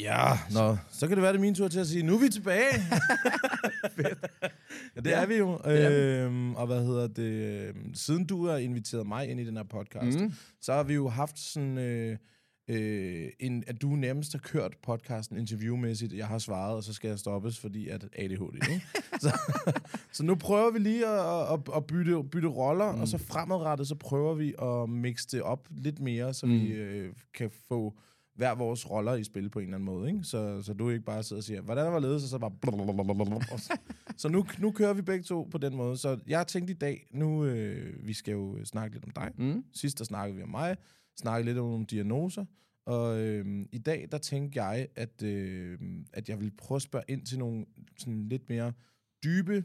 Ja, ja. Nå, så kan det være, det er min tur til at sige, nu er vi tilbage. Fedt. Ja, det er vi jo. Øhm, og hvad hedder det? øhm, Siden du har inviteret mig ind i den her podcast, mm. så har vi jo haft sådan... Øh, øh, en, at du nærmest har kørt podcasten interviewmæssigt. Jeg har svaret, og så skal jeg stoppes, fordi at ADHD. Ikke? så, så nu prøver vi lige at, at, at bytte, bytte roller, mm. og så fremadrettet, så prøver vi at mixe det op lidt mere, så mm. vi øh, kan få hver vores roller i spil på en eller anden måde. Ikke? Så, så du ikke bare sidder og siger, hvordan var ledet, og så bare... så nu, nu kører vi begge to på den måde. Så jeg har tænkt i dag, nu øh, vi skal jo snakke lidt om dig. Mm. Sidst der snakkede vi om mig, snakkede lidt om nogle diagnoser, og øh, i dag der tænkte jeg, at, øh, at jeg vil prøve at spørge ind til nogle sådan lidt mere dybe,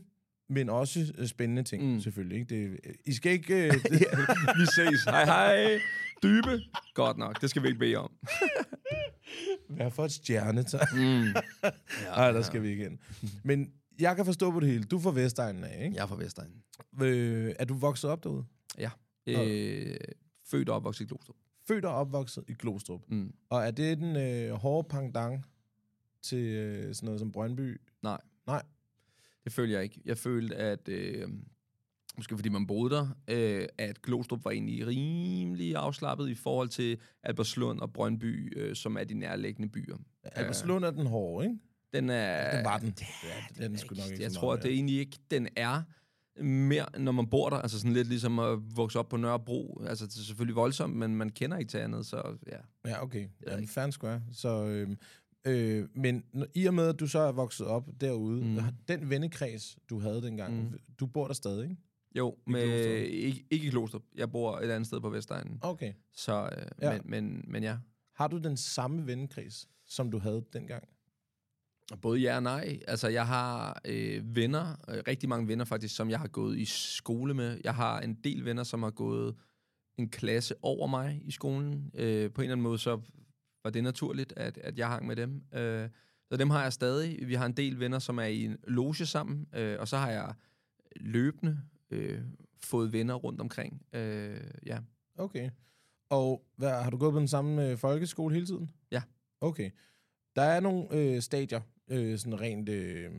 men også øh, spændende ting, mm. selvfølgelig. Ikke? Det, I skal ikke... Øh, Vi ses. Hej, hej. Dybe. Godt nok. Det skal vi ikke bede om. Hvad for et stjernetegn? Mm. Nej, der skal vi igen. Men jeg kan forstå på det hele. Du er fra Vestegnen af, ikke? Jeg er fra Vestegnen. Øh, er du vokset op derude? Ja. Øh, født og opvokset i Glostrup. Født og opvokset i Glostrup. Mm. Og er det den øh, hårde pangdang til øh, sådan noget som Brøndby? Nej. Nej. Det følte jeg ikke. Jeg følte, at... Øh, måske fordi man boede der, øh, at Glostrup var egentlig rimelig afslappet i forhold til Albertslund og Brøndby, øh, som er de nærliggende byer. Albertslund er den hårde, ikke? Den er... Det var den. Ja, Ja, den er sgu nok ikke Jeg tror, at det er egentlig ikke, den er mere, når man bor der. Altså sådan lidt ligesom at vokse op på Nørrebro. Altså det er selvfølgelig voldsomt, men man kender ikke til andet, så ja. Ja, okay. Ja, ikke. fair square. Så, øh, øh, men i og med, at du så er vokset op derude, Mm. den vennekreds, du havde dengang, mm. du bor der stadig, ikke? Jo, Glostrup? ikke, ikke i Glostrup. Jeg bor et andet sted på Vestegnen. Okay. Så, øh, Ja. men, men, men ja. Har du den samme vennekreds, som du havde dengang? Både ja og nej. Altså, jeg har øh, venner, øh, rigtig mange venner faktisk, som jeg har gået i skole med. Jeg har en del venner, som har gået en klasse over mig i skolen. Øh, på en eller anden måde, så var det naturligt, at, at jeg hang med dem. Øh, så dem har jeg stadig. Vi har en del venner, som er i en loge sammen, øh, og så har jeg løbende øh, fået venner rundt omkring. Øh, ja. Okay. Og hvad, har du gået på den samme øh, folkeskole hele tiden? Ja. Okay. Der er nogle øh, stadier, øh, sådan rent, øh,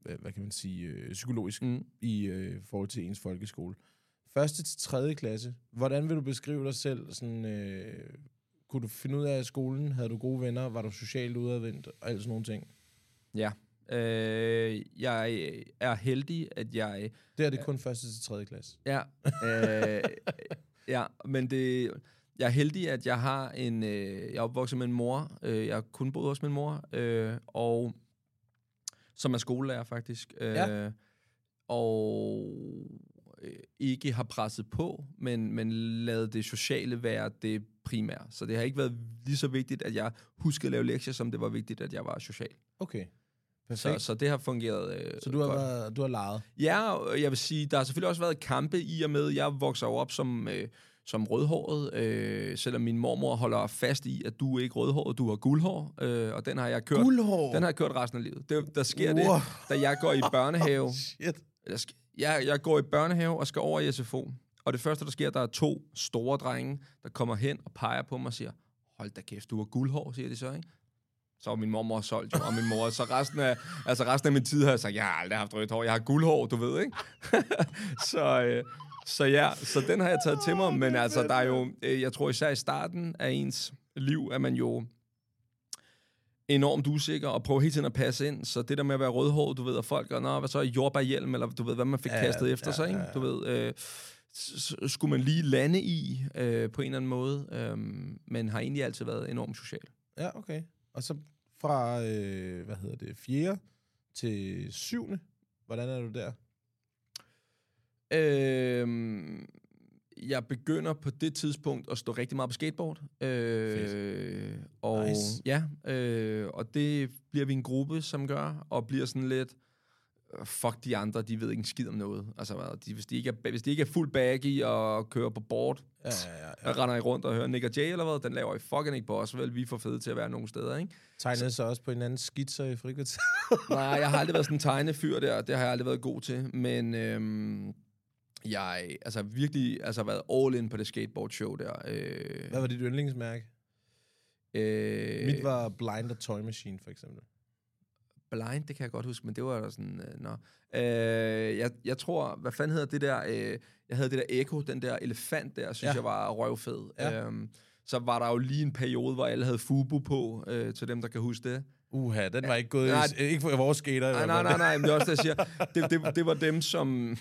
hvad, hvad kan man sige, øh, psykologisk, mm. I øh, forhold til ens folkeskole. Første til tredje klasse, hvordan vil du beskrive dig selv? Sådan, øh, kunne du finde ud af skolen? Havde du gode venner? Var du socialt udadvendt? Og alle sådan nogle ting. Ja. Øh, jeg er heldig, at jeg Det er det kun første til tredje klasse. Ja, øh, ja, men det, jeg er heldig, at jeg har en, øh, jeg er opvokset med en mor, øh, jeg har kun boet hos min mor, øh, og som er skolelærer faktisk, øh, Ja. og øh, ikke har presset på, men, men lavet det sociale være det primære. Så det har ikke været lige så vigtigt, at jeg huskede at lave lektier, som det var vigtigt, at jeg var social. Okay. Så. Så, det har fungeret øh, så du, har godt. været, du har leget? Ja, og jeg vil sige, der har selvfølgelig også været kampe i og med, jeg vokser jo op som, øh, som rødhåret, øh, selvom min mormor holder fast i, at du er ikke rødhåret, du har guldhår, øh, og den har jeg kørt, Guldhår? den har jeg kørt resten af livet. Det, der sker Wow. det, da jeg går i børnehave. Shit. Jeg, jeg, jeg går i børnehave og skal over i SFO, og det første, der sker, der er to store drenge, der kommer hen og peger på mig og siger, hold da kæft, du har guldhår, siger de så, ikke? Så var min mormor solgt jo, og min mor, så resten af, altså resten af min tid har jeg sagt, jeg har aldrig haft rødt hår, jeg har guldhår, du ved, ikke? så, øh, så ja, så den har jeg taget til mig, men altså, der er jo, øh, jeg tror især i starten af ens liv, er man jo enormt usikker og prøver hele tiden at passe ind. Så det der med at være rødhåret, du ved, at folk gør, hvad så jordbærhjelm, eller du ved, hvad man fik ja, kastet efter ja, sig, ikke? Du ved, øh, skulle man lige lande i øh, på en eller anden måde, øh, men har egentlig altid været enormt social. Ja, okay. Og så fra, øh, hvad hedder det, 4. til 7. Hvordan er du der? Øh, jeg begynder på det tidspunkt at stå rigtig meget på skateboard. Øh, og nice. ja, øh, og det bliver vi en gruppe, som gør, og bliver sådan lidt, fuck de andre, de ved ikke en skid om noget. Altså, hvad, de, hvis, de ikke er, hvis de ikke er fuld baggy og kører på board, ja, ja, ja, ja. render I rundt og hører Nick og Jay eller hvad, den laver I fucking ikke på os, vel? Vi er for fede til at være nogle steder, ikke? Tegnede så også på en anden skitser i frikvarter? Nej, jeg har aldrig været sådan en tegnefyr der, det har jeg aldrig været god til, men... Øhm, jeg altså virkelig altså været all in på det skateboard show der. Øh, Hvad var dit yndlingsmærke? Øh, Mit var Blind og Toy Machine, for eksempel. Blind, det kan jeg godt huske, men det var sådan, øh, nå. Øh, jeg, jeg tror, hvad fanden hedder det der, øh, jeg havde det der Echo, den der elefant der, synes ja. jeg var røvfed. Ja. Øh, så var der jo lige en periode, hvor alle havde Fubu på, øh, til dem, der kan huske det. Uha, den var ikke gået, nej, i, ikke for vores skater. Nej, nej, nej, nej, men det er også det, jeg siger. Det, det, det var dem, som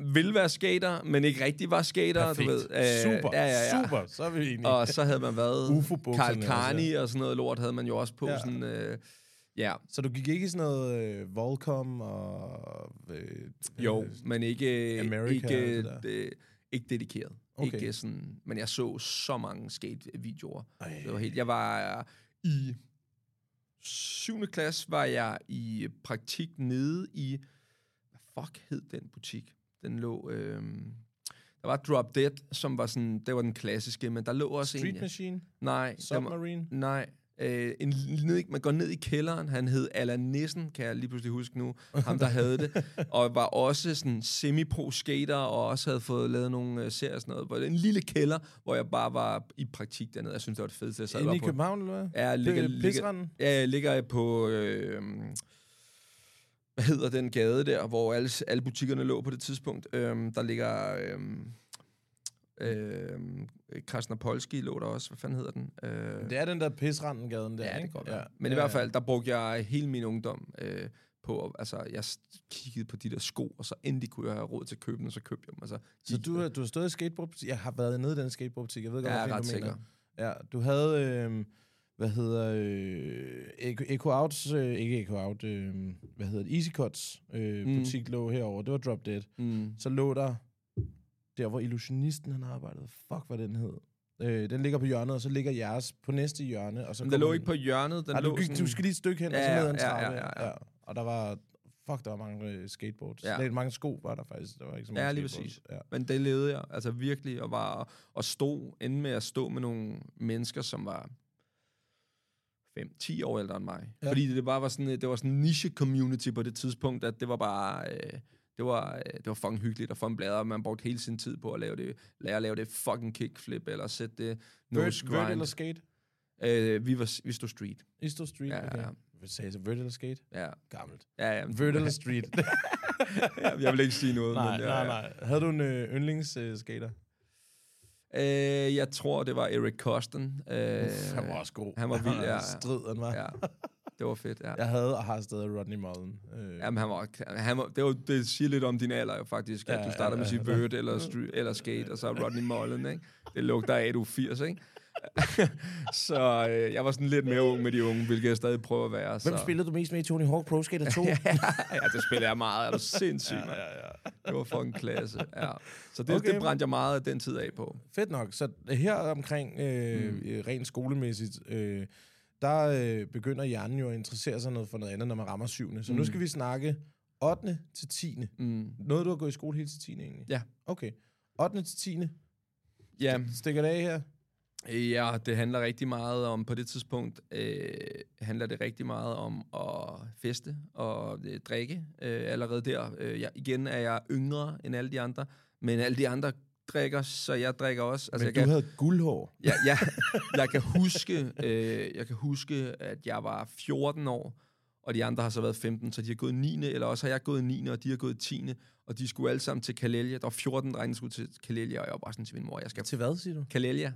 vil være skater, men ikke rigtig var skater. Perfekt. Du ved. Æh, super, ja, ja, ja. super, så er vi enige. Og så havde man været Karl Carney og sådan noget lort, havde man jo også på. Ja. Sådan, øh, ja. Så du gik ikke i sådan noget øh, Volcom og... Øh, jo, øh, men ikke, America ikke, det, ikke dedikeret. Okay. Ikke sådan, men jeg så så mange skate-videoer. Det var helt, jeg var i 7. klasse, var jeg i praktik nede i... Hvad fuck hed den butik? Den lå... Øh, der var Drop Dead, som var sådan, det var den klassiske, men der lå også Street en... Street Machine? Nej. Submarine? Var, nej. Øh, en, ned, man går ned i kælderen, han hed Allan Nissen, kan jeg lige pludselig huske nu, ham der havde det, og var også sådan semi-pro skater, og også havde fået lavet nogle uh, serier og sådan noget. Hvor en lille kælder, hvor jeg bare var i praktik dernede. Jeg synes, det var det fedeste. Jeg sad Inde i København, eller hvad? Ja, ligger, ligger, ja, jeg ligger på... Øh, hvad hedder den gade der, hvor alle, alle butikkerne lå på det tidspunkt. Øhm, der ligger... Øhm, øhm, Krasnopolski lå der også. Hvad fanden hedder den? Øh, det er den der pisranden-gaden der, Ja, ikke? det godt ja. Men ja, i hvert fald, der brugte jeg hele min ungdom øh, på... Altså, jeg kiggede på de der sko, og så endelig kunne jeg have råd til at købe dem, og så købte jeg dem. Altså, så du, du har stået i skateboardbutik? Jeg har været nede i den skateboardbutik. Jeg ved godt, ja, hvad du sikker. mener. Ja, du havde... Øh, hvad hedder, øh, Eco, Eco Out, øh, ikke Eco Out, øh, hvad hedder det, Easy Cuts øh, mm. butik lå herover. det var Drop Dead. Mm. Så lå der, der hvor illusionisten han arbejdede, fuck hvad den hed. Øh, den ligger på hjørnet, og så ligger jeres på næste hjørne. Og så Men den lå ikke på hjørnet, den Ej, lå du, sådan... du skal lige et stykke hen, ja, og så ned en trappe. Ja, ja, ja, ja. Og der var, fuck, der var mange øh, skateboards. Ja. Der mange sko var der faktisk, der var ikke så mange Ja, lige præcis. Ja. Men det levede jeg, altså virkelig, og var, og stod, inde med at stå med nogle mennesker, som var 5-10 år ældre end mig. Ja. Fordi det bare var sådan, det var sådan en niche-community på det tidspunkt, at det var bare... Øh, det var, øh, det var fucking hyggeligt og fucking bladret, og man brugte hele sin tid på at lave det, lære at lave det fucking kickflip, eller sætte det nose grind. Vert eller skate? Øh, vi, var, vi stod street. I stod street, ja, okay. Ja. Sagde så? Vert eller skate? Ja. Gammelt. Ja, ja. Vert eller street? jeg vil ikke sige noget. Nej, men, ja, nej, nej. Havde du en øh, yndlingsskater? Øh, Øh, jeg tror, det var Eric Coston. Øh, han var også god. Han var vild, ja. Strid, han var. Ja. Det var fedt, ja. Jeg havde og har stadig Rodney Mullen. Øh. Jamen, han var, han var, det, var, det siger lidt om din alder jo faktisk, ja, at du starter ja, med at sige vert eller, stry, eller skate, og så Rodney Mullen, ikke? Det lugter af, at du er 80, ikke? så øh, jeg var sådan lidt mere ung med de unge, hvilket jeg stadig prøver at være. Hvem så. spillede du mest med i Tony Hawk Pro Skater 2? ja, det spillede jeg meget. Er du sindssygt, ja, ja, ja. Det var en klasse, ja. Så det, okay. det brændte jeg meget af den tid af på. Fedt nok. Så her omkring øh, mm. rent skolemæssigt, øh, der øh, begynder hjernen jo at interessere sig noget for noget andet, når man rammer syvende. Så mm. nu skal vi snakke 8. til 10. Mm. Noget, du har gået i skole helt til 10. egentlig? Ja. Okay. 8. til 10. Ja. Stikker det af her? Ja, det handler rigtig meget om, på det tidspunkt øh, handler det rigtig meget om at feste og øh, drikke. Øh, allerede der, øh, jeg, igen er jeg yngre end alle de andre, men alle de andre drikker, så jeg drikker også. Altså, Men jeg du kan, havde guldhår. Ja, ja, jeg kan huske, øh, jeg kan huske, at jeg var 14 år, og de andre har så været 15, så de har gået 9. eller også har jeg gået 9. og de har gået 10. Og de skulle alle sammen til Kalelia. Der var 14 drenge, der skulle til Kalelia, og jeg var bare sådan til min mor, jeg skal... Til hvad, siger du? Kalelia.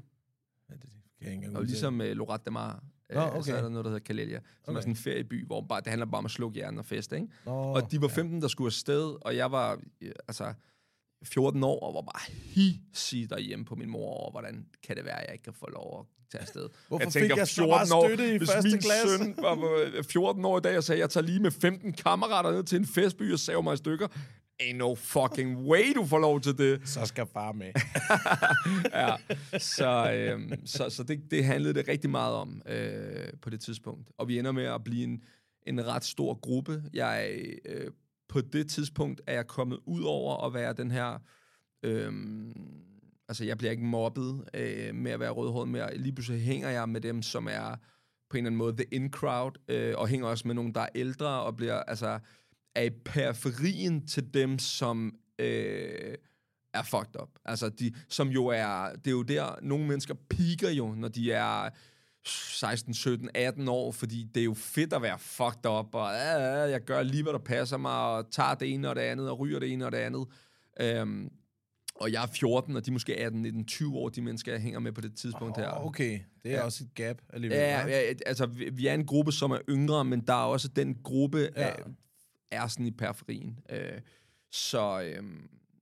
Ja, det kan jeg ikke engang og ligesom uh, Lorette de Mar, Nå, okay. så er der noget, der hedder Kalelia, som okay. er sådan en ferieby, hvor bare, det handler bare om at slukke hjernen og feste, ikke? Nå, og de var 15, ja. der skulle afsted, og jeg var, altså, 14 år, og var bare hissig derhjemme på min mor over, hvordan kan det være, at jeg ikke kan få lov at tage afsted. Hvorfor jeg tænker, fik jeg 14 så år, støtte i hvis første min klasse? søn var 14 år i dag og sagde, jeg tager lige med 15 kammerater ned til en festby og saver mig i stykker, ain't no fucking way, du får lov til det. Så skal far med. ja, så, øhm, så, så det, det handlede det rigtig meget om øh, på det tidspunkt. Og vi ender med at blive en, en ret stor gruppe. Jeg øh, på det tidspunkt er jeg kommet ud over at være den her... Øhm, altså, jeg bliver ikke mobbet øh, med at være rødhåret mere. Lige pludselig hænger jeg med dem, som er på en eller anden måde the in crowd, øh, og hænger også med nogen, der er ældre, og bliver altså er i periferien til dem, som øh, er fucked up. Altså, de, som jo er, det er jo der, nogle mennesker piker jo, når de er 16, 17, 18 år, fordi det er jo fedt at være fucked up, og ja, jeg gør lige, hvad der passer mig, og tager det ene og det andet, og ryger det ene og det andet. Øhm, og jeg er 14, og de er måske 18, 19, 20 år, de mennesker, jeg hænger med på det tidspunkt oh, her. Okay, det er ja. også et gap alligevel. Ja, ja, altså vi, vi er en gruppe, som er yngre, men der er også den gruppe, ja. af, er sådan i periferien. Øh, så, øh,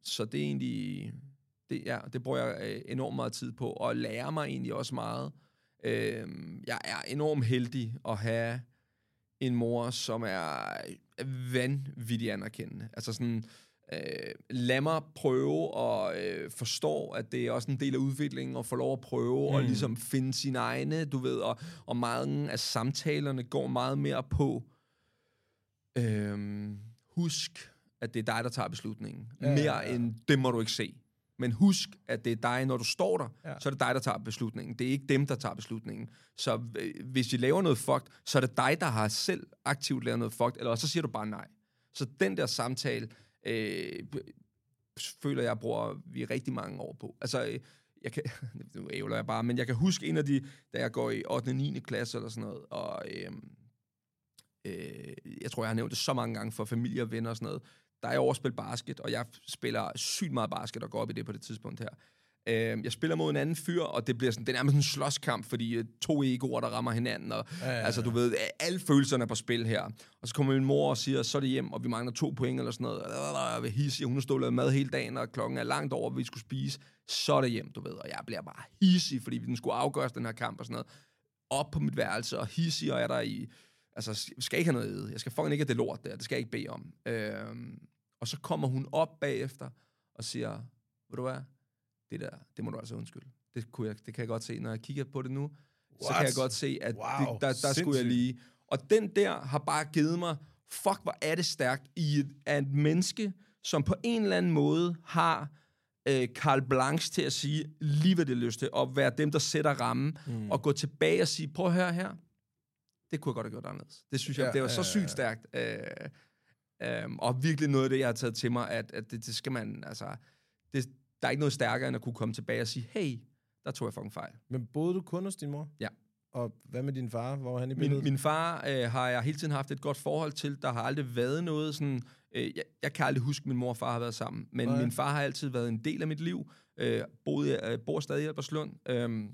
så det er egentlig... Det, ja, det bruger jeg øh, enormt meget tid på, og lærer mig egentlig også meget. Øh, jeg er enormt heldig at have en mor, som er vanvittigt anerkendende. Altså sådan, øh, lad mig prøve at øh, forstå, at det er også en del af udviklingen, at få lov at prøve mm. og ligesom finde sine egne, du ved, og, og mange af samtalerne går meget mere på, Øhm, husk, at det er dig, der tager beslutningen. Ja, Mere ja, ja. end, det må du ikke se. Men husk, at det er dig, når du står der, ja. så er det dig, der tager beslutningen. Det er ikke dem, der tager beslutningen. Så øh, hvis I laver noget fucked, så er det dig, der har selv aktivt lavet noget fucked, eller så siger du bare nej. Så den der samtale, øh, føler jeg, bruger vi rigtig mange år på. Altså, øh, jeg kan, nu ævler jeg bare, men jeg kan huske en af de, da jeg går i 8. og 9. klasse eller sådan noget, og øh, øh, jeg tror, jeg har nævnt det så mange gange for familie og venner og sådan noget, der er jeg overspillet basket, og jeg spiller sygt meget basket og går op i det på det tidspunkt her. Øh, jeg spiller mod en anden fyr, og det bliver sådan, det er nærmest en slåskamp, fordi øh, to egoer, der rammer hinanden, og ja, ja, ja. altså, du ved, alle følelserne er på spil her. Og så kommer min mor og siger, så er det hjem, og vi mangler to point eller sådan noget. Og hissig, hun har stået og mad hele dagen, og klokken er langt over, vi skulle spise. Så er det hjem, du ved. Og jeg bliver bare hissig, fordi vi skulle afgøres den her kamp og sådan noget. Op på mit værelse, og hissig, og er der i Altså, jeg skal ikke have noget Jeg skal fucking ikke have det lort der. Det skal jeg ikke bede om. Øhm, og så kommer hun op bagefter og siger, ved du hvad, det der, det må du altså undskylde. Det, kunne jeg, det kan jeg godt se. Når jeg kigger på det nu, What? så kan jeg godt se, at wow, det, der, der skulle jeg lige... Og den der har bare givet mig, fuck, hvor er det stærkt, i et, et menneske, som på en eller anden måde har øh, Carl Blanche til at sige lige hvad det lyst til, og være dem, der sætter rammen, mm. og gå tilbage og sige, prøv at høre her, det kunne jeg godt have gjort anderledes. Det synes jeg, ja, det var så sygt stærkt. Øh, øh, og virkelig noget af det, jeg har taget til mig, at, at det, det skal man, altså, det, der er ikke noget stærkere, end at kunne komme tilbage og sige, hey, der tog jeg fucking fejl. Men boede du kun hos din mor? Ja. Og hvad med din far? Hvor er han i billedet? Min, min far øh, har jeg hele tiden haft et godt forhold til. Der har aldrig været noget sådan... Øh, jeg, jeg kan aldrig huske, at min mor og far har været sammen. Men Nej. min far har altid været en del af mit liv. Øh, boede, øh, bor stadig i Alberslund. Øh,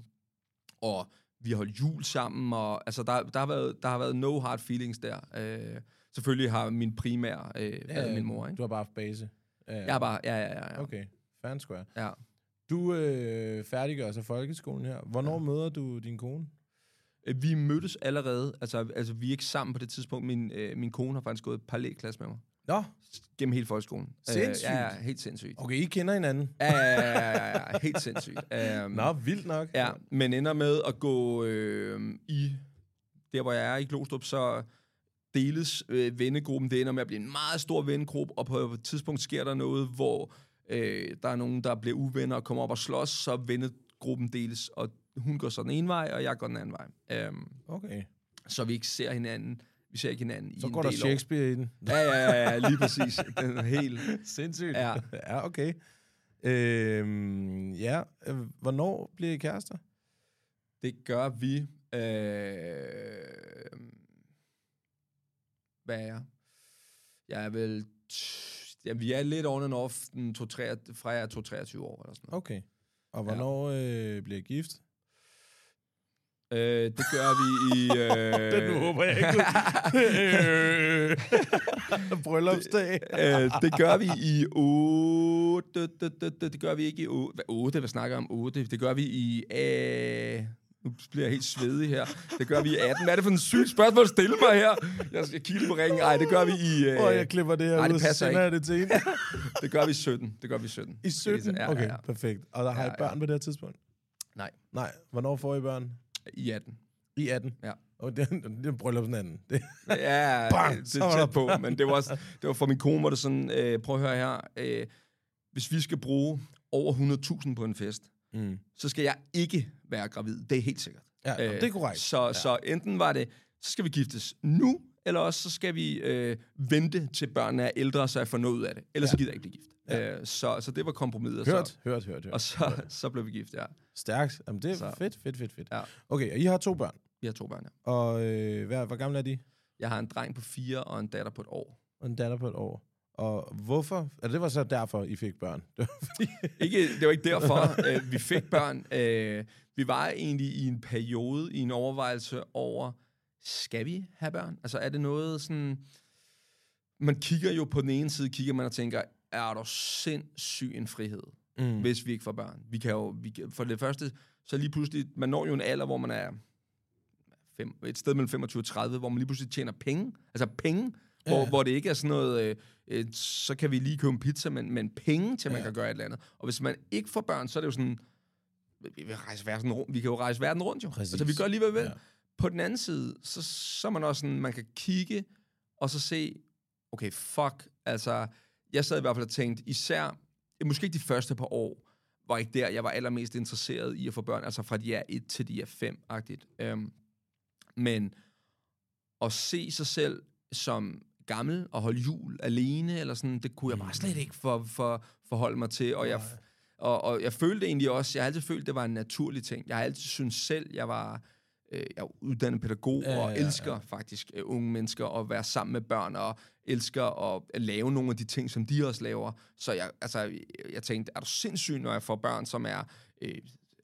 og vi har holdt jul sammen, og altså, der, der, har været, der har været no hard feelings der. Øh, selvfølgelig har min primær øh, ja, været min mor. Ikke? Du har bare haft base. Ja, ja. Jeg har bare, ja, ja, ja. ja. Okay, fair square. Ja. Du øh, færdiggør så folkeskolen her. Hvornår ja. møder du din kone? Øh, vi mødtes allerede, altså, altså vi er ikke sammen på det tidspunkt. Min, øh, min kone har faktisk gået parallelklasse med mig. Nå. Gennem hele folkeskolen. Sindssygt. Øh, ja, ja, helt sindssygt. Okay, I kender hinanden? Ja, ja, ja, ja, ja helt sindssygt. Um, Nå, vildt nok. Ja, men ender med at gå øh, i, der hvor jeg er i Glostrup, så deles øh, vennegruppen. Det ender med at blive en meget stor vennegruppe, og på et tidspunkt sker der noget, hvor øh, der er nogen, der bliver uvenner og kommer op og slås, så vennegruppen deles, og hun går så den ene vej, og jeg går den anden vej. Um, okay. Så vi ikke ser hinanden vi ser ikke hinanden så i går der Shakespeare år. i den. Ja, ja, ja, lige præcis. Den er helt... Sindssygt. Ja. ja, okay. Øhm, ja, øh, hvornår bliver I kærester? Det gør vi... Øh, hvad er jeg? Jeg er vel... Ja, vi er lidt on and off den to, tre, fra jeg er 2-23 år eller sådan noget. Okay. Og hvornår øh, bliver I gift? Øh, det gør vi i... Øh, Den håber jeg ikke. Bryllupsdag. øh, det gør vi i 8... Det, det, det, det gør vi ikke i 8. Hvad 8? Hvad snakker jeg om 8? Det gør vi i... Øh, nu bliver jeg helt svedig her. Det gør vi i 18. Hvad er det for en sygt spørgsmål at stille mig her? Jeg skal kigge på ringen. Ej, det gør vi i... Øh, jeg klipper det her nej, det passer ikke. det til det gør vi i 17. Det gør vi i 17. I 17? Ja, Okay, ja, ja. perfekt. Og der har I Ja, ja. børn på det her tidspunkt? Nej, Nej. Hvornår får I børn? i 18. I 18? Ja. Og det, er- det er bryllupsnatten. Det, Ja, Bang! det Så er var der tæt på, men det var, også, det var for min kone, var det sådan, øh, prøv at høre her, øh, hvis vi skal bruge over 100.000 på en fest, mm. så skal jeg ikke være gravid. Det er helt sikkert. Ja, øh, det er korrekt. Så, ja. så enten var det, så skal vi giftes nu, eller også så skal vi øh, vente til børnene er ældre, så jeg får noget ud af det. Ellers ja. så gider jeg ikke blive gift. Ja. Øh, så, så det var kompromiset. Hørt, Så, hørt, hørt, hørt. og så, så blev vi gift, ja. Stærkt. Jamen, det er Så. fedt, fedt, fedt, fedt. Ja. Okay, og I har to børn. Vi har to børn, ja. Og øh, hvad, hvor gamle er de? Jeg har en dreng på fire og en datter på et år. Og en datter på et år. Og hvorfor? Altså, det var så derfor, I fik børn. Det var fordi... Ikke, det var ikke derfor, øh, vi fik børn. Øh, vi var egentlig i en periode, i en overvejelse over, skal vi have børn? Altså er det noget sådan... Man kigger jo på den ene side, kigger man og tænker, er der sindssyg en frihed, mm. hvis vi ikke får børn? Vi kan jo, vi kan, for det første, så lige pludselig, man når jo en alder, hvor man er fem, et sted mellem 25 og 30, hvor man lige pludselig tjener penge. Altså penge, ja. hvor, hvor det ikke er sådan noget, øh, øh, så kan vi lige købe en pizza, men, men penge til, man Ja. kan gøre et eller andet. Og hvis man ikke får børn, så er det jo sådan, vi, vil rejse verden rundt, vi kan jo rejse verden rundt jo. Præcis. Altså vi gør lige, hvad vi vil. Ja. På den anden side, så, så er man også sådan, man kan kigge og så se, okay, fuck, altså, jeg sad i hvert fald og tænkte, især, måske ikke de første par år, var ikke der, jeg var allermest interesseret i at få børn, altså fra de er 1 til de er 5-agtigt. Øhm, men at se sig selv som gammel og holde jul alene, eller sådan, det kunne jeg bare slet ikke for, for, forholde mig til, og jeg, og, og jeg følte egentlig også, jeg har altid følt, det var en naturlig ting. Jeg har altid syntes selv, jeg var, øh, jeg er uddannet pædagog, Ja, ja, og ja, elsker ja. faktisk øh, unge mennesker, og være sammen med børn, og elsker at, at lave nogle af de ting, som de også laver. Så jeg, altså, jeg tænkte, er du sindssyg, når jeg får børn, som er øh,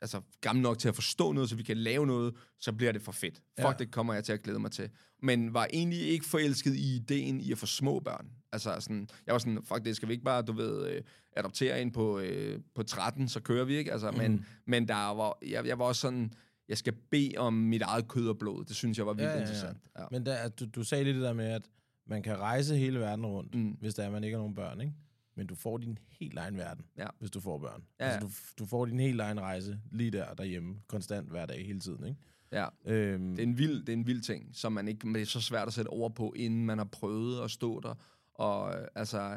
altså, gamle nok til at forstå noget, så vi kan lave noget, så bliver det for fedt. Fuck, Ja. det kommer jeg til at glæde mig til. Men var egentlig ikke forelsket i ideen i at få små børn. Altså sådan, jeg var sådan, fuck det, skal vi ikke bare, du ved, øh, adoptere en på, øh, på 13, så kører vi, ikke? Altså, mm. men, men der var, jeg, jeg var også sådan, jeg skal bede om mit eget kød og blod. Det synes jeg var vildt Ja, ja, ja. interessant. Ja. Men der, du, du sagde lige det der med, at man kan rejse hele verden rundt. Mm. hvis der er, man ikke har nogen børn, ikke? Men du får din helt egen verden, Ja. hvis du får børn. Ja, Altså, du, du får din helt egen rejse lige der derhjemme, konstant hver dag, hele tiden, ikke? ja. Øhm, Det er en vild, det er en vild ting, som man ikke, men det er så svært at sætte over på, inden man har prøvet at stå der. Og øh, altså,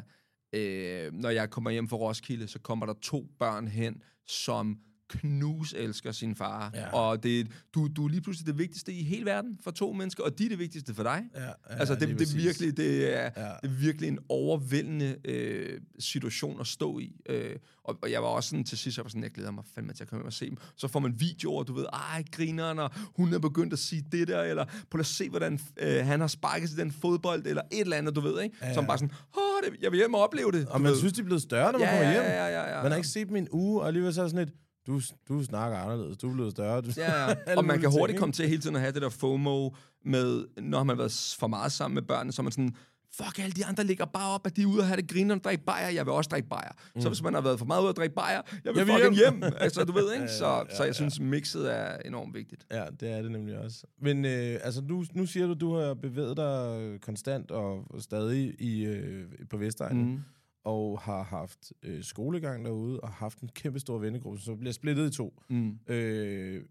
øh, når jeg kommer hjem fra Roskilde, så kommer der to børn hen, som knus elsker sin far. Ja. Ja. Og det, du, du er lige pludselig det vigtigste i hele verden for to mennesker, og de er det vigtigste for dig. ja, ja, altså, det, det, virkelig, det, er, Ja. ja. det er virkelig en overvældende øh, situation at stå i. Øh, og, og jeg var også sådan til sidst, jeg var sådan, jeg glæder mig fandme til at komme hjem og se dem. Så får man videoer, du ved, ej, grineren, og hun er begyndt at sige det der, eller prøv at se, hvordan øh, han har sparket til den fodbold, eller et eller andet, du ved, ikke? Ja, Ja, ja. Som bare sådan, åh, det, jeg vil hjem og opleve det. Og man ved. synes, de er blevet større, når man ja, kommer hjem. ja, ja, ja, ja. Man har ikke set dem i en uge, og alligevel så er sådan et, du, du snakker anderledes, du er blevet større. Du, Ja, ja. Og man kan ting, hurtigt ikke? komme til hele tiden at have det der FOMO med, når man har været for meget sammen med børnene, så man sådan, fuck, alle de andre ligger bare op, at de er ude og have det griner og drikke bajer, jeg vil også drikke bajer. Mm. Så hvis man har været for meget ude at drikke bajer, jeg vil Jeg vil fucking hjem. hjem. altså, du ved, ikke? Ja, Så, ja, så ja. jeg synes, mixet er enormt vigtigt. Ja, det er det nemlig også. Men øh, altså, nu, nu siger du, du har bevæget dig konstant og stadig i, øh, på Vestegnen, mm. Mm. og har haft øh, skolegang derude, og haft en kæmpe stor vennegruppe, som bliver splittet i to. Mm. Øh,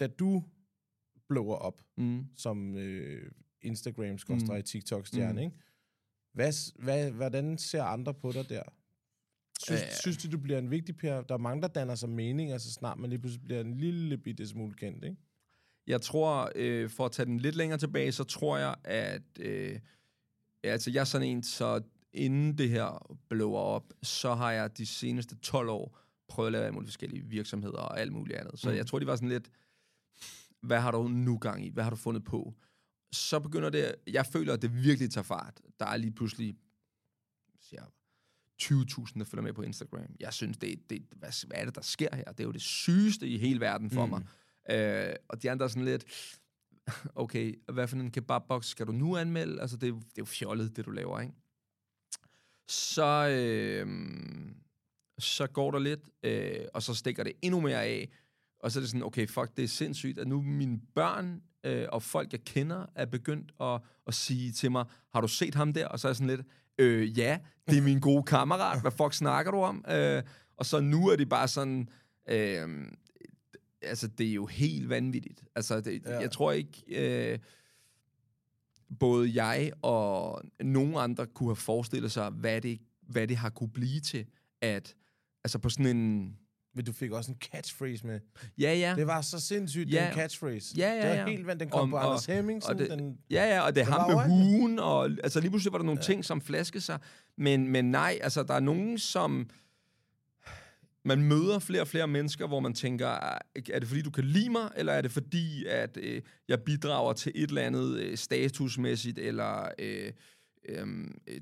da du blower op Mm. som øh, Instagram-TikTok-stjerne, Mm. ikke? Hvad, s- hvad, hvordan ser andre på dig der? Synes, Øh. synes du, du bliver en vigtig per? Der er mange, der danner sig mening, så snart man lige pludselig bliver en lille bitte smule kendt, ikke? Jeg tror, øh, for at tage den lidt længere tilbage, så tror jeg, at øh, altså, jeg er sådan en, så inden det her blower op, så har jeg de seneste 12 år prøvet at lave alle mulige forskellige virksomheder og alt muligt andet. Så Mm. jeg tror, de var sådan lidt, hvad har du nu gang i? Hvad har du fundet på? Så begynder det, jeg føler, at det virkelig tager fart. Der er lige pludselig, siger jeg, 20.000, der følger med på Instagram. Jeg synes, det, det, hvad, hvad er det, der sker her? Det er jo det sygeste i hele verden for mm. mig. Øh, og de andre er sådan lidt, okay, hvad for en kebabbox skal du nu anmelde? Altså, det, er det er jo fjollet, det du laver, ikke? Så, øh, så går der lidt, øh, og så stikker det endnu mere af. Og så er det sådan, okay, fuck, det er sindssygt, at nu mine børn øh, og folk, jeg kender, er begyndt at, at sige til mig, har du set ham der? Og så er jeg sådan lidt, øh, ja, det er min gode kammerat. Hvad fuck snakker du om? Øh, og så nu er det bare sådan, øh, altså, det er jo helt vanvittigt. Altså, det, Ja. jeg tror ikke... Øh, både jeg og nogen andre kunne have forestillet sig, hvad det, hvad det har kunne blive til, at altså på sådan en... Men du fik også en catchphrase med. Ja, ja. Det var så sindssygt, Ja. den catchphrase. Ja, ja, Det var ja. helt vandt. Den kom Om- på og- Anders Hemmingsen. og det- den, Ja, ja, og det er ham med hugen, og altså lige pludselig var der nogle ja. ting, som flaskede sig. Men, men nej, altså der er nogen, som... Man møder flere og flere mennesker, hvor man tænker, er er det fordi, du kan lide mig, eller er det fordi, at øh, jeg bidrager til et eller andet øh, statusmæssigt, eller øh, øh,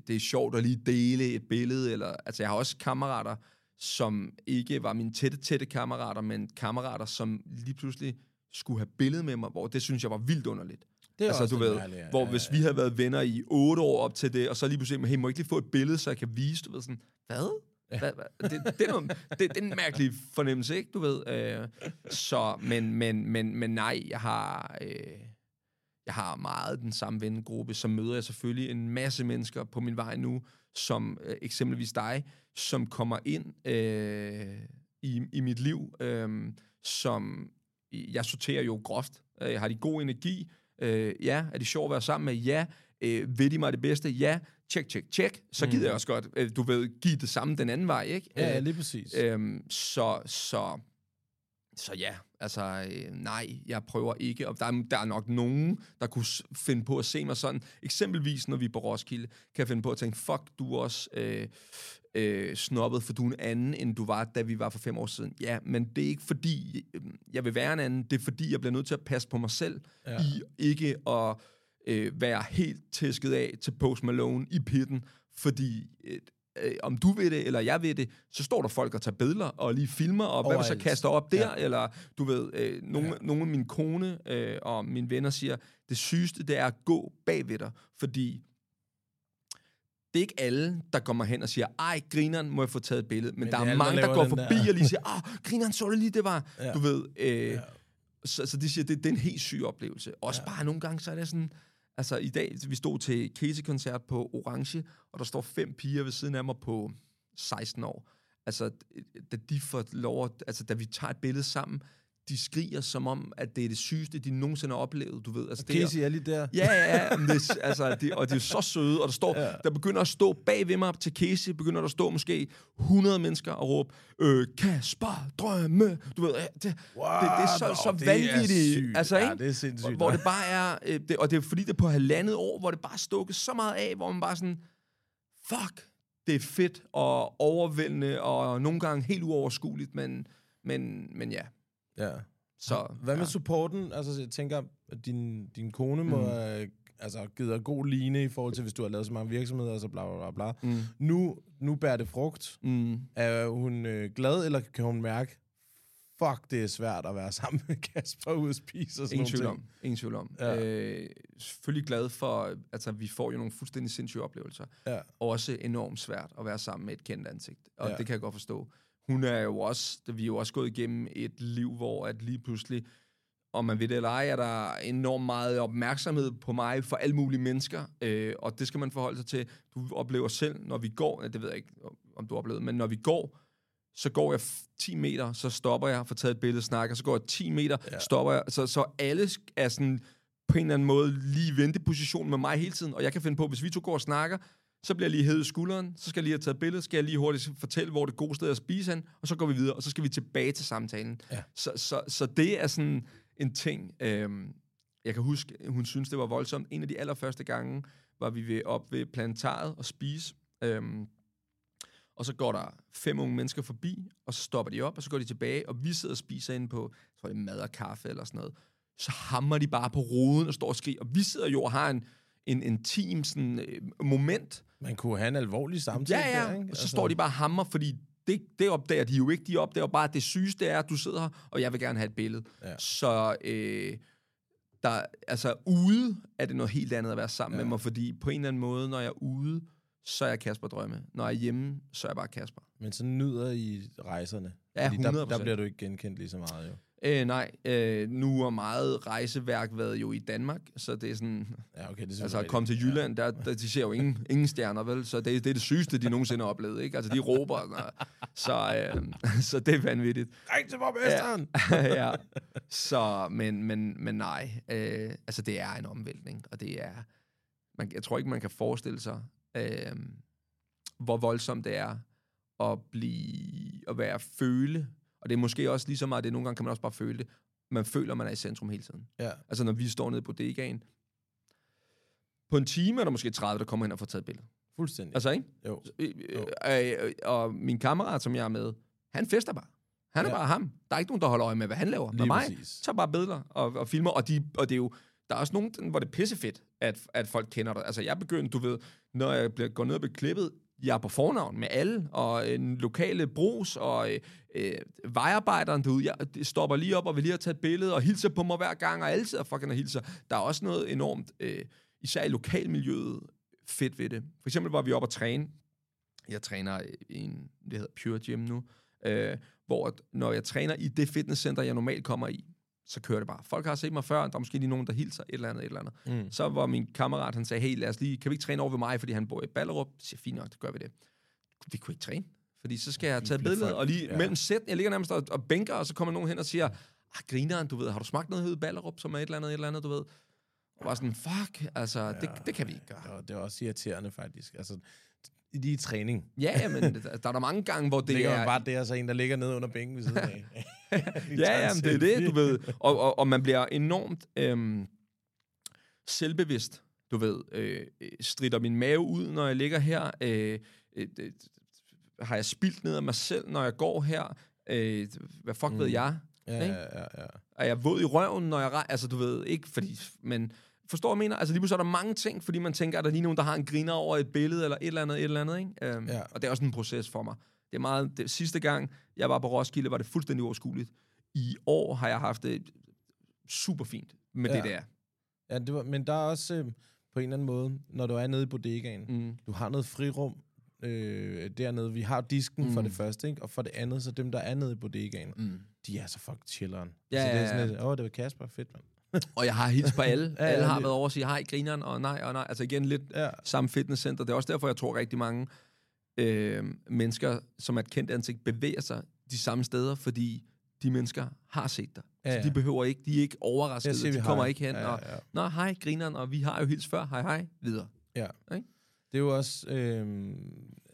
det er sjovt at lige dele et billede, eller... Altså, jeg har også kammerater, som ikke var mine tætte, tætte kammerater, men kammerater, som lige pludselig skulle have billede med mig, hvor det synes jeg var vildt underligt. det er Altså, også du ved, mærkeligt, ja. hvor Ja, hvis vi havde været venner i otte år op til det, og så lige pludselig, hey, må jeg ikke lige få et billede, så jeg kan vise, du ved, sådan, hvad? Hva, hva? Det, det, er noget, det, det er en mærkelig fornemmelse, ikke? Du ved. Øh, så, men, men, men, men nej, jeg har, øh, jeg har meget den samme vennegruppe, så møder jeg selvfølgelig en masse mennesker på min vej nu, som øh, eksempelvis dig, som kommer ind øh, i, i mit liv, øh, som jeg sorterer jo groft. Øh, jeg har de god energi? Øh, ja. Er de sjov at være sammen med? Ja. Øh, vil de mig det bedste? Ja. Tjek, tjek, tjek. Så gider jeg også godt, øh, du ved, give det samme den anden vej, ikke? Ja, Øh, lige præcis. Øhm, så, så, så ja, altså øh, nej, jeg prøver ikke. Og der, er- der er nok nogen, der kunne finde på at se mig sådan. Eksempelvis, når vi er på Roskilde, kan jeg finde på at tænke, fuck, du er også øh, øh, snobbet, for du er en anden, end du var, da vi var for fem år siden. Ja, men det er ikke fordi, øh, jeg vil være en anden. Det er fordi, jeg bliver nødt til at passe på mig selv, ja. i ikke at øh, være helt tæsket af til Post Malone i pitten, fordi øh, øh, om du ved det, eller jeg ved det, så står der folk og tager billeder og lige filmer, og hvad du så kaster op der, Ja. eller du ved, øh, nogle, Ja. nogle af mine kone øh, og mine venner siger, det sygeste, det er at gå bagved dig, fordi det er ikke alle, der kommer hen og siger, ej, grineren, må jeg få taget et billede. Men, Men der det er er der mange, der, laver går forbi der. og lige siger, åh, grineren, så du lige, det var, Ja. du ved. Øh, ja. så, så de siger, det, det er en helt syg oplevelse. Også ja. bare nogle gange, så er det sådan, altså i dag, vi stod til Casey-koncert på Orange, og der står fem piger ved siden af mig på 16 år. Altså, da de får lov, at- altså da vi tager et billede sammen, de skriger som om, at det er det sygeste, de nogensinde har oplevet, du ved. Altså, det er- Casey er lige der. Ja, ja, ja. men Det, altså, det, og det er så søde, og der, står, Ja. ja. der begynder at stå bag ved mig til Casey, begynder der at stå måske 100 mennesker og råbe, øh, Kasper, drømme, du ved, ja, det, det, det er så, så det er vanvittigt. altså, Ja, ikke? det er sindssygt. Hvor det bare er, øh, det, og det er fordi, det er på halvandet år, hvor det bare er stukket så meget af, hvor man bare sådan, fuck, det er fedt og overvældende, og nogle gange helt uoverskueligt, men, men, men ja. Ja. Så, Hvad med ja. supporten? Altså, jeg tænker, at din, din kone må Mm. have altså, givet dig god line i forhold til, hvis du har lavet så mange virksomheder, og så bla bla bla. bla. Mm. Nu, nu bærer det frugt. Mm. Er hun øh, glad, eller kan hun mærke, fuck, det er svært at være sammen med Kasper ude at spise og sådan Ingen tvivl om. Ingen tvivl om. Ja. Øh, selvfølgelig glad for, altså vi får jo nogle fuldstændig sindssyge oplevelser. Ja. Også enormt svært at være sammen med et kendt ansigt. Og ja. det kan jeg godt forstå. Hun er jo også, vi er jo også gået igennem et liv, hvor at lige pludselig, om man ved det eller ej, er der enormt meget opmærksomhed på mig for alle mulige mennesker. Øh, og det skal man forholde sig til. Du oplever selv, når vi går, det ved jeg ikke, om du har oplevet, men når vi går, så går jeg f- 10 meter, så stopper jeg, får taget et billede, snakker, så går jeg 10 meter, Ja. stopper jeg. Så, så alle er sådan på en eller anden måde lige i venteposition med mig hele tiden, og jeg kan finde på, hvis vi to går og snakker, så bliver jeg lige hævet i skulderen, så skal jeg lige have taget et billede, skal jeg lige hurtigt fortælle, hvor det gode sted er at spise hen, og så går vi videre, og så skal vi tilbage til samtalen. Ja. Så, så, så det er sådan en ting, øhm, jeg kan huske, hun synes, det var voldsomt. En af de allerførste gange var vi ved, op ved plantaret og spise, Øhm, og så går der fem unge mennesker forbi, og så stopper de op, og så går de tilbage, og vi sidder og spiser ind på, jeg tror det er mad og kaffe eller sådan noget. Så hammer de bare på ruden og står og skriger, og vi sidder jo og har en, en intim sådan, øh, moment. Man kunne have en alvorlig samtale Ja, der, ja, ikke? og så står de bare hammer, fordi det, det opdager de jo ikke. De opdager bare, at det sygeste er, at du sidder her, og jeg vil gerne have et billede. Ja. Så øh, der, altså, ude er det noget helt andet at være sammen Ja. med mig, fordi på en eller anden måde, når jeg er ude, så er jeg Kasper Drømme. Når jeg er hjemme, så er jeg bare Kasper. Men så nyder I rejserne. Ja, Fordi der, 100%. der bliver du ikke genkendt lige så meget, jo. Øh, nej, øh, nu er meget rejseværk været jo i Danmark, så det er sådan... Ja, okay, det er Altså at komme til Jylland, der, der, de ser jo ingen, ingen stjerner, vel? Så det, det er det sygeste, de nogensinde har oplevet, ikke? Altså, de råber, når, så, øh, så det er vanvittigt. Ring til borgmesteren! ja. Så, men, men, men nej, øh, altså det er en omvæltning, og det er, man, jeg tror ikke, man kan forestille sig, øh, hvor voldsomt det er at blive, at være føle, og det er måske også lige så meget, det nogle gange kan man også bare føle det, man føler, man er i centrum hele tiden. Ja. Altså når vi står nede på bodegaen, på en time er der måske 30, der kommer hen og får taget et billede. Fuldstændig. Altså, ikke? jo. Øh, øh, øh, og min kammerat, som jeg er med, han fester bare. Han er Ja. bare ham. Der er ikke nogen, der holder øje med, hvad han laver. Med Lige mig, præcis. tager bare billeder og, og filmer, og, de, og det er jo, der er også nogen, hvor det er pissefedt, at, at folk kender dig. Altså, jeg begyndte, du ved, når jeg bliver, går ned og bliver klippet, jeg er på fornavn med alle, og øh, en lokale brus, og øh, øh vejarbejderen derude, jeg øh, stopper lige op og vil lige have taget et billede, og hilser på mig hver gang, og altid er fucking og hilser. Der er også noget enormt, øh, især i lokalmiljøet, fedt ved det. For eksempel var vi oppe at træne. Jeg træner i en, det hedder Pure Gym nu, øh, hvor når jeg træner i det fitnesscenter, jeg normalt kommer i, så kører det bare. Folk har set mig før, der er måske lige nogen, der hilser, et eller andet, et eller andet. Mm. Så var min kammerat, han sagde, hey, lad os lige, kan vi ikke træne over ved mig, fordi han bor i Ballerup? Jeg siger, fint nok, det gør vi det. Vi kunne ikke træne, fordi så skal jeg tage et bliver billede, folk- og lige ja. ja. mellem sæt, jeg ligger nærmest og, og bænker, og så kommer nogen hen og siger, ah, grineren, du ved, har du smagt noget i Ballerup, som er et eller andet, et eller andet, du ved? Og var sådan, fuck, altså, ja, det, det kan vi ikke gøre. Det var, det var også irriterende, faktisk. Altså, i de træning. Ja, men der, er der mange gange, hvor det ligger er... bare der, så en, der ligger nede under bænken ved siden af. ja, ja, men det er det, du ved. Og, og, og man bliver enormt øhm, selvbevidst, du ved. Øh, strider min mave ud, når jeg ligger her? Øh, øh, har jeg spildt ned af mig selv, når jeg går her? Øh, hvad fuck mm. ved jeg? Ja, Ikke? ja, ja, ja. Er jeg våd i røven, når jeg... Altså, du ved, ikke fordi... Men forstår jeg mener? Altså, lige pludselig er der mange ting, fordi man tænker, at der er lige nogen, der har en griner over et billede, eller et eller andet, et eller andet, ikke? Øhm, Ja. Og det er også en proces for mig. Det er meget... Det, sidste gang, jeg var på Roskilde, var det fuldstændig overskueligt. I år har jeg haft det super fint med Ja. det der. ja det var, men der er også øh, på en eller anden måde, når du er nede i bodegaen, Mm. du har noget frirum øh, dernede. Vi har disken mm. for det første, ikke? og for det andet, så dem, der er nede i bodegaen, Mm. de er så fuck chilleren. Ja, så det er sådan lidt, åh, det var Kasper, fedt, mand. Og jeg har hilst på alle. Ja, alle har været over og sige hej, grineren, og nej, og nej. Altså igen, lidt Ja, samme fitnesscenter. Det er også derfor, jeg tror rigtig mange øh, mennesker, som er et kendt ansigt, bevæger sig de samme steder, fordi de mennesker har set dig. Ja, Ja. Så de behøver ikke, de er ikke siger vi de kommer hej. ikke hen Ja, og, ja, ja. nå, hej, grineren, og vi har jo hils før, hej, hej, videre. Ja. Ikke? Det er jo også... Øh,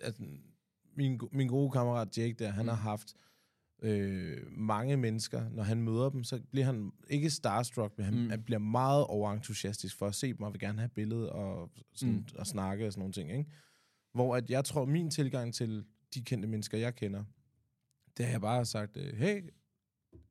altså, min, min gode kammerat Jake der, han Mm. har haft øh, mange mennesker. Når han møder dem, så bliver han ikke starstruck, men han, mm. Han bliver meget overentusiastisk for at se dem, og vil gerne have billedet og, sådan, mm. Og snakke og sådan nogle ting. Ikke? Hvor at jeg tror, min tilgang til de kendte mennesker, jeg kender, det har jeg bare sagt, øh, hey,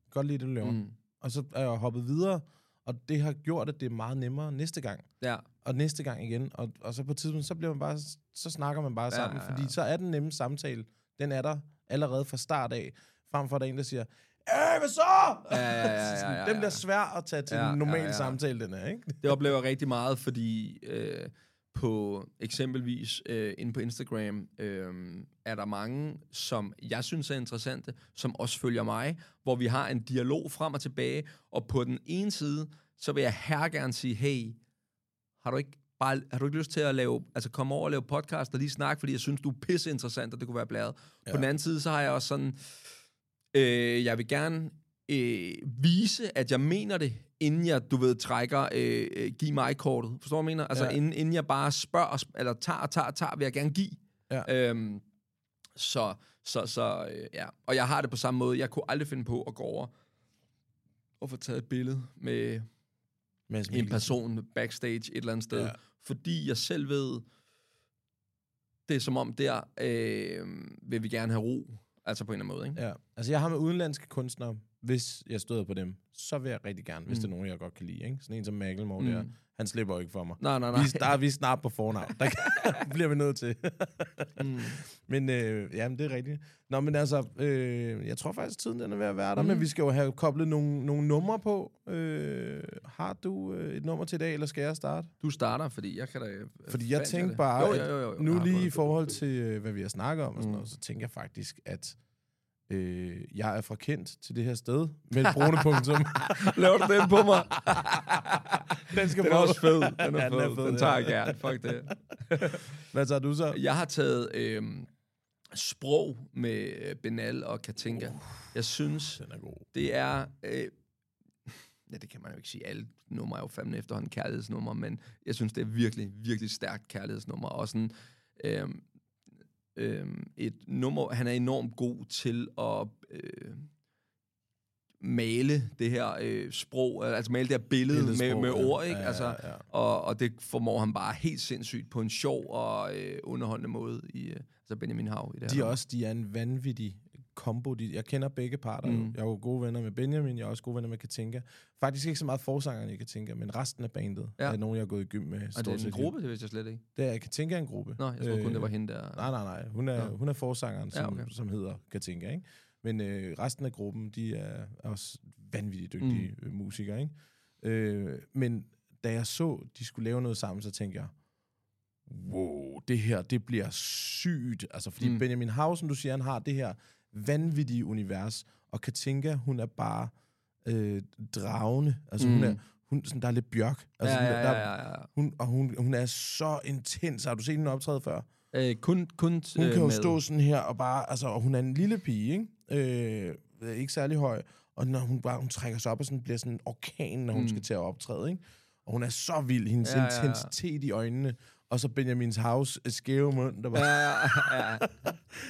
godt lide det, du laver. Mm. Og så er jeg hoppet videre, og det har gjort, at det er meget nemmere næste gang Ja, og næste gang igen, og, og så på et tidspunkt, så bliver man bare, så snakker man bare Ja, sammen, ja, ja. fordi så er den nemme samtale, den er der allerede fra start af, frem for at der er en, der siger, Hey, hvad så? Ja, ja, ja, ja, Sådan, ja, Den ja. bliver svær at tage til Ja, en normal ja, ja. samtale, den er, ikke? det oplever jeg rigtig meget, fordi øh, på eksempelvis øh, inde på Instagram øh, er der mange, som jeg synes er interessante, som også følger mig, hvor vi har en dialog frem og tilbage, og på den ene side, så vil jeg her gerne sige, hey, har du ikke bare, har du ikke lyst til at lave, altså komme over og lave podcast og lige snakke, fordi jeg synes, du er pisse interessant, og det kunne være blæret. Ja. På den anden side, så har jeg også sådan, øh, jeg vil gerne øh, vise, at jeg mener det, inden jeg, du ved, trækker, øh, øh, giv mig kortet. Forstår du, hvad jeg mener? Altså, Ja. inden, inden jeg bare spørger, eller tager og tager og tager, vil jeg gerne give. Ja. Øhm, så, så, så, øh, ja. Og jeg har det på samme måde. Jeg kunne aldrig finde på at gå over og få taget et billede med Mads en person backstage et eller andet sted. Ja. Fordi jeg selv ved, det er som om, der øh, vil vi gerne have ro. Altså på en eller anden måde, ikke? Ja. Altså, jeg har med udenlandske kunstnere, hvis jeg støder på dem, så vil jeg rigtig gerne, hvis Mm. det er nogen, jeg godt kan lide. Ikke? Sådan en som Macklemore Mm. der, han slipper jo ikke for mig. Nej, nej, nej. Vi, er, vi er snart på fornavn. Der bliver vi nødt til. Mm. men øh, jamen, det er rigtigt. Nå, men altså, øh, jeg tror faktisk, tiden den er ved at være der, Mm. men vi skal jo have koblet nogle, nogle numre på. Øh, har du øh, et nummer til i dag, eller skal jeg starte? Du starter, fordi jeg kan da... øh, Fordi jeg tænkte det. bare, jo, jo, jo, jo, nu lige i forhold til, øh, hvad vi har snakket om, og sådan Mm. noget, så tænker jeg faktisk, at øh, jeg er fra Kent til det her sted, med et brune punktum. Laver du den på mig? den skal Den er også fed. Den er, Ja, den fed. er fed, Den tager jeg gerne. Fuck det. Hvad tager du så? Jeg har taget øh, sprog med øh, Benal og Katinka. Jeg synes, Den er god. det er... Øh, ja, det kan man jo ikke sige. Alle numre er jo fandme efterhånden kærlighedsnummer, men jeg synes, det er virkelig, virkelig stærkt kærlighedsnummer. Og sådan øh, øh, et nummer... Han er enormt god til at... Øh, male det her øh, sprog, altså male det her billede med, med ord, ikke? Ja, altså, ja, ja. Og, og det formår han bare helt sindssygt på en sjov og øh, underholdende måde i øh, altså Benjamin Hav i det De her. er også de er en vanvittig kombo. Jeg kender begge parter. Mm. Jeg er jo gode venner med Benjamin, jeg er også gode venner med Katinka. Faktisk ikke så meget forsangeren i Katinka, men resten af bandet Ja. er nogen, jeg har gået i gym med. Og det er en gruppe, det vidste jeg slet ikke. Det er Katinka er en gruppe. Nå, jeg troede kun, det var hende der. Nej, nej, nej. Hun er, Nå. hun er forsangeren, som, Ja, okay. som hedder Katinka, ikke? Men øh, resten af gruppen, de er også vanvittigt dygtige mm. musikere, ikke? Øh, men da jeg så, de skulle lave noget sammen, så tænkte jeg, wow, det her, det bliver sygt. Altså, fordi. Mm. Benjamin Hausen, du siger, han har det her vanvittige univers, og Katinka, hun er bare øh, dragende. Altså, mm. hun er, hun, sådan, der er lidt bjørk. Altså, ja, ja, der, ja, ja, ja. Hun, og hun, hun er så intens. Har du set hende optræde før? Øh, kun, kun Hun øh, kan jo med. stå sådan her og bare, altså, og hun er en lille pige, ikke? Øh, er ikke særlig høj. Og når hun bare, hun trækker sig op og sådan, bliver sådan en orkan, når hun mm. Skal til at optræde, ikke? Og hun er så vild, hendes ja, Ja, ja, intensitet i øjnene, og så Benjamins House øh, skæve mund, der bare, Ja, ja.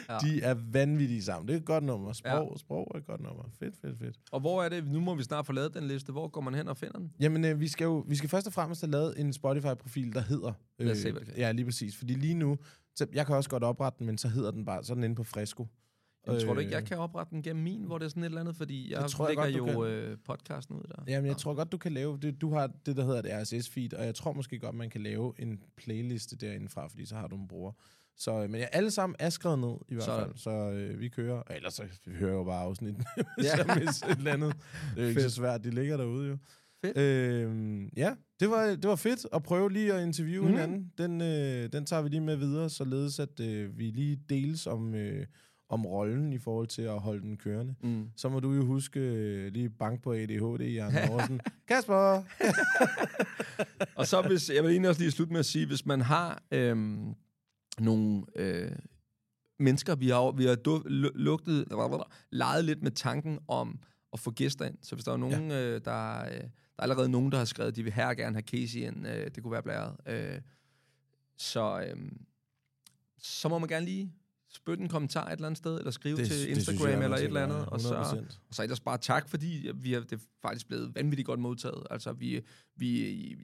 ja, de er vanvittige sammen. Det er et godt nummer. Sprog, ja. Sprog er et godt nummer. Fedt, fedt, fedt. Og hvor er det? Nu må vi snart få lavet den liste. Hvor går man hen og finder den? Jamen, øh, vi skal jo vi skal først og fremmest have lavet en Spotify-profil, der hedder... Lad os se, hvad det kan. Ja, lige præcis. Fordi lige nu, så jeg kan også godt oprette den, men så hedder den bare, så er den inde på Fresco. Jeg tror du ikke, Øh, jeg kan oprette den gennem min, hvor det er sådan et eller andet? Fordi jeg, tror jeg lægger godt, jo øh, podcasten ud der. Jamen, jeg tror godt, du kan lave det. Du har det, der hedder et RSS-feed, og jeg tror måske godt, man kan lave en playliste derindefra, fordi så har du en bruger. Så, øh, men ja, alle sammen er skrevet ned, i hvert Sådan. fald. Så øh, vi kører. Ellers så vi hører jo bare afsnit, Ja. jeg misser et eller andet. Det er jo ikke så svært, de ligger derude jo. Fedt. Øhm, ja, det var, det var fedt at prøve lige at interviewe mm. Hinanden. Den, øh, den tager vi lige med videre, således at øh, vi lige deles om, øh, om rollen i forhold til at holde den kørende. Mm. Så må du jo huske øh, lige bank på ADHD i Arne Oversen. Kasper! Og så hvis, jeg vil egentlig også lige slutte med at sige, hvis man har øhm, nogle øh, mennesker, vi har, vi har du, lu- lugtet, leget lidt med tanken om at få gæster ind. Så hvis der er nogen, ja. øh, der, øh, der er allerede nogen, der har skrevet, at de vil her gerne have Casey ind, øh, det kunne være blæret. Øh, så, øh, så må man gerne lige spytte en kommentar et eller andet sted, eller skrive det, til Instagram eller et eller andet, og så, 100%. og så ellers bare tak, fordi vi har, det er faktisk blevet vanvittigt godt modtaget. Altså, vi, vi,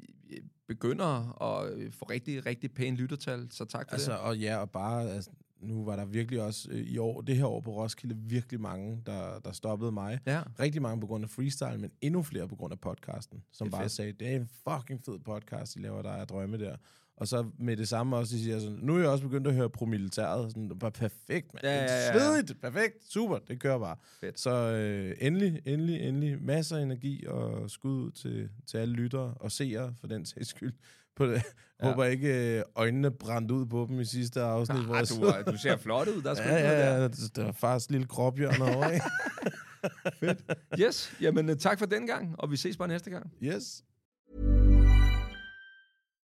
begynder at få rigtig, rigtig pæne lyttertal, så tak for Altså, det. og ja, og bare, altså, nu var der virkelig også øh, i år, det her år på Roskilde, virkelig mange, der, der stoppede mig. Ja, Rigtig mange på grund af freestyle, men endnu flere på grund af podcasten, som bare fedt. sagde, det er en fucking fed podcast, I laver, der er drømme der. Og så med det samme også, de siger sådan, nu er jeg også begyndt at høre pro militæret, sådan, bare perfekt, man. Ja, ja, ja. Svedigt, perfekt, super, det kører bare. Fedt. Så øh, endelig, endelig, endelig, masser af energi og skud ud til, til alle lyttere og seere, for den sags skyld. På det. Ja. Håber ikke øh, øjnene brændte ud på dem i sidste afsnit. hvor ah, jeg du, du ser flot ud, der er Ja, noget ja, der. ja. Der er faktisk lille gråbjørn over, ikke? Yes, jamen øh, tak for den gang, og vi ses bare næste gang. Yes.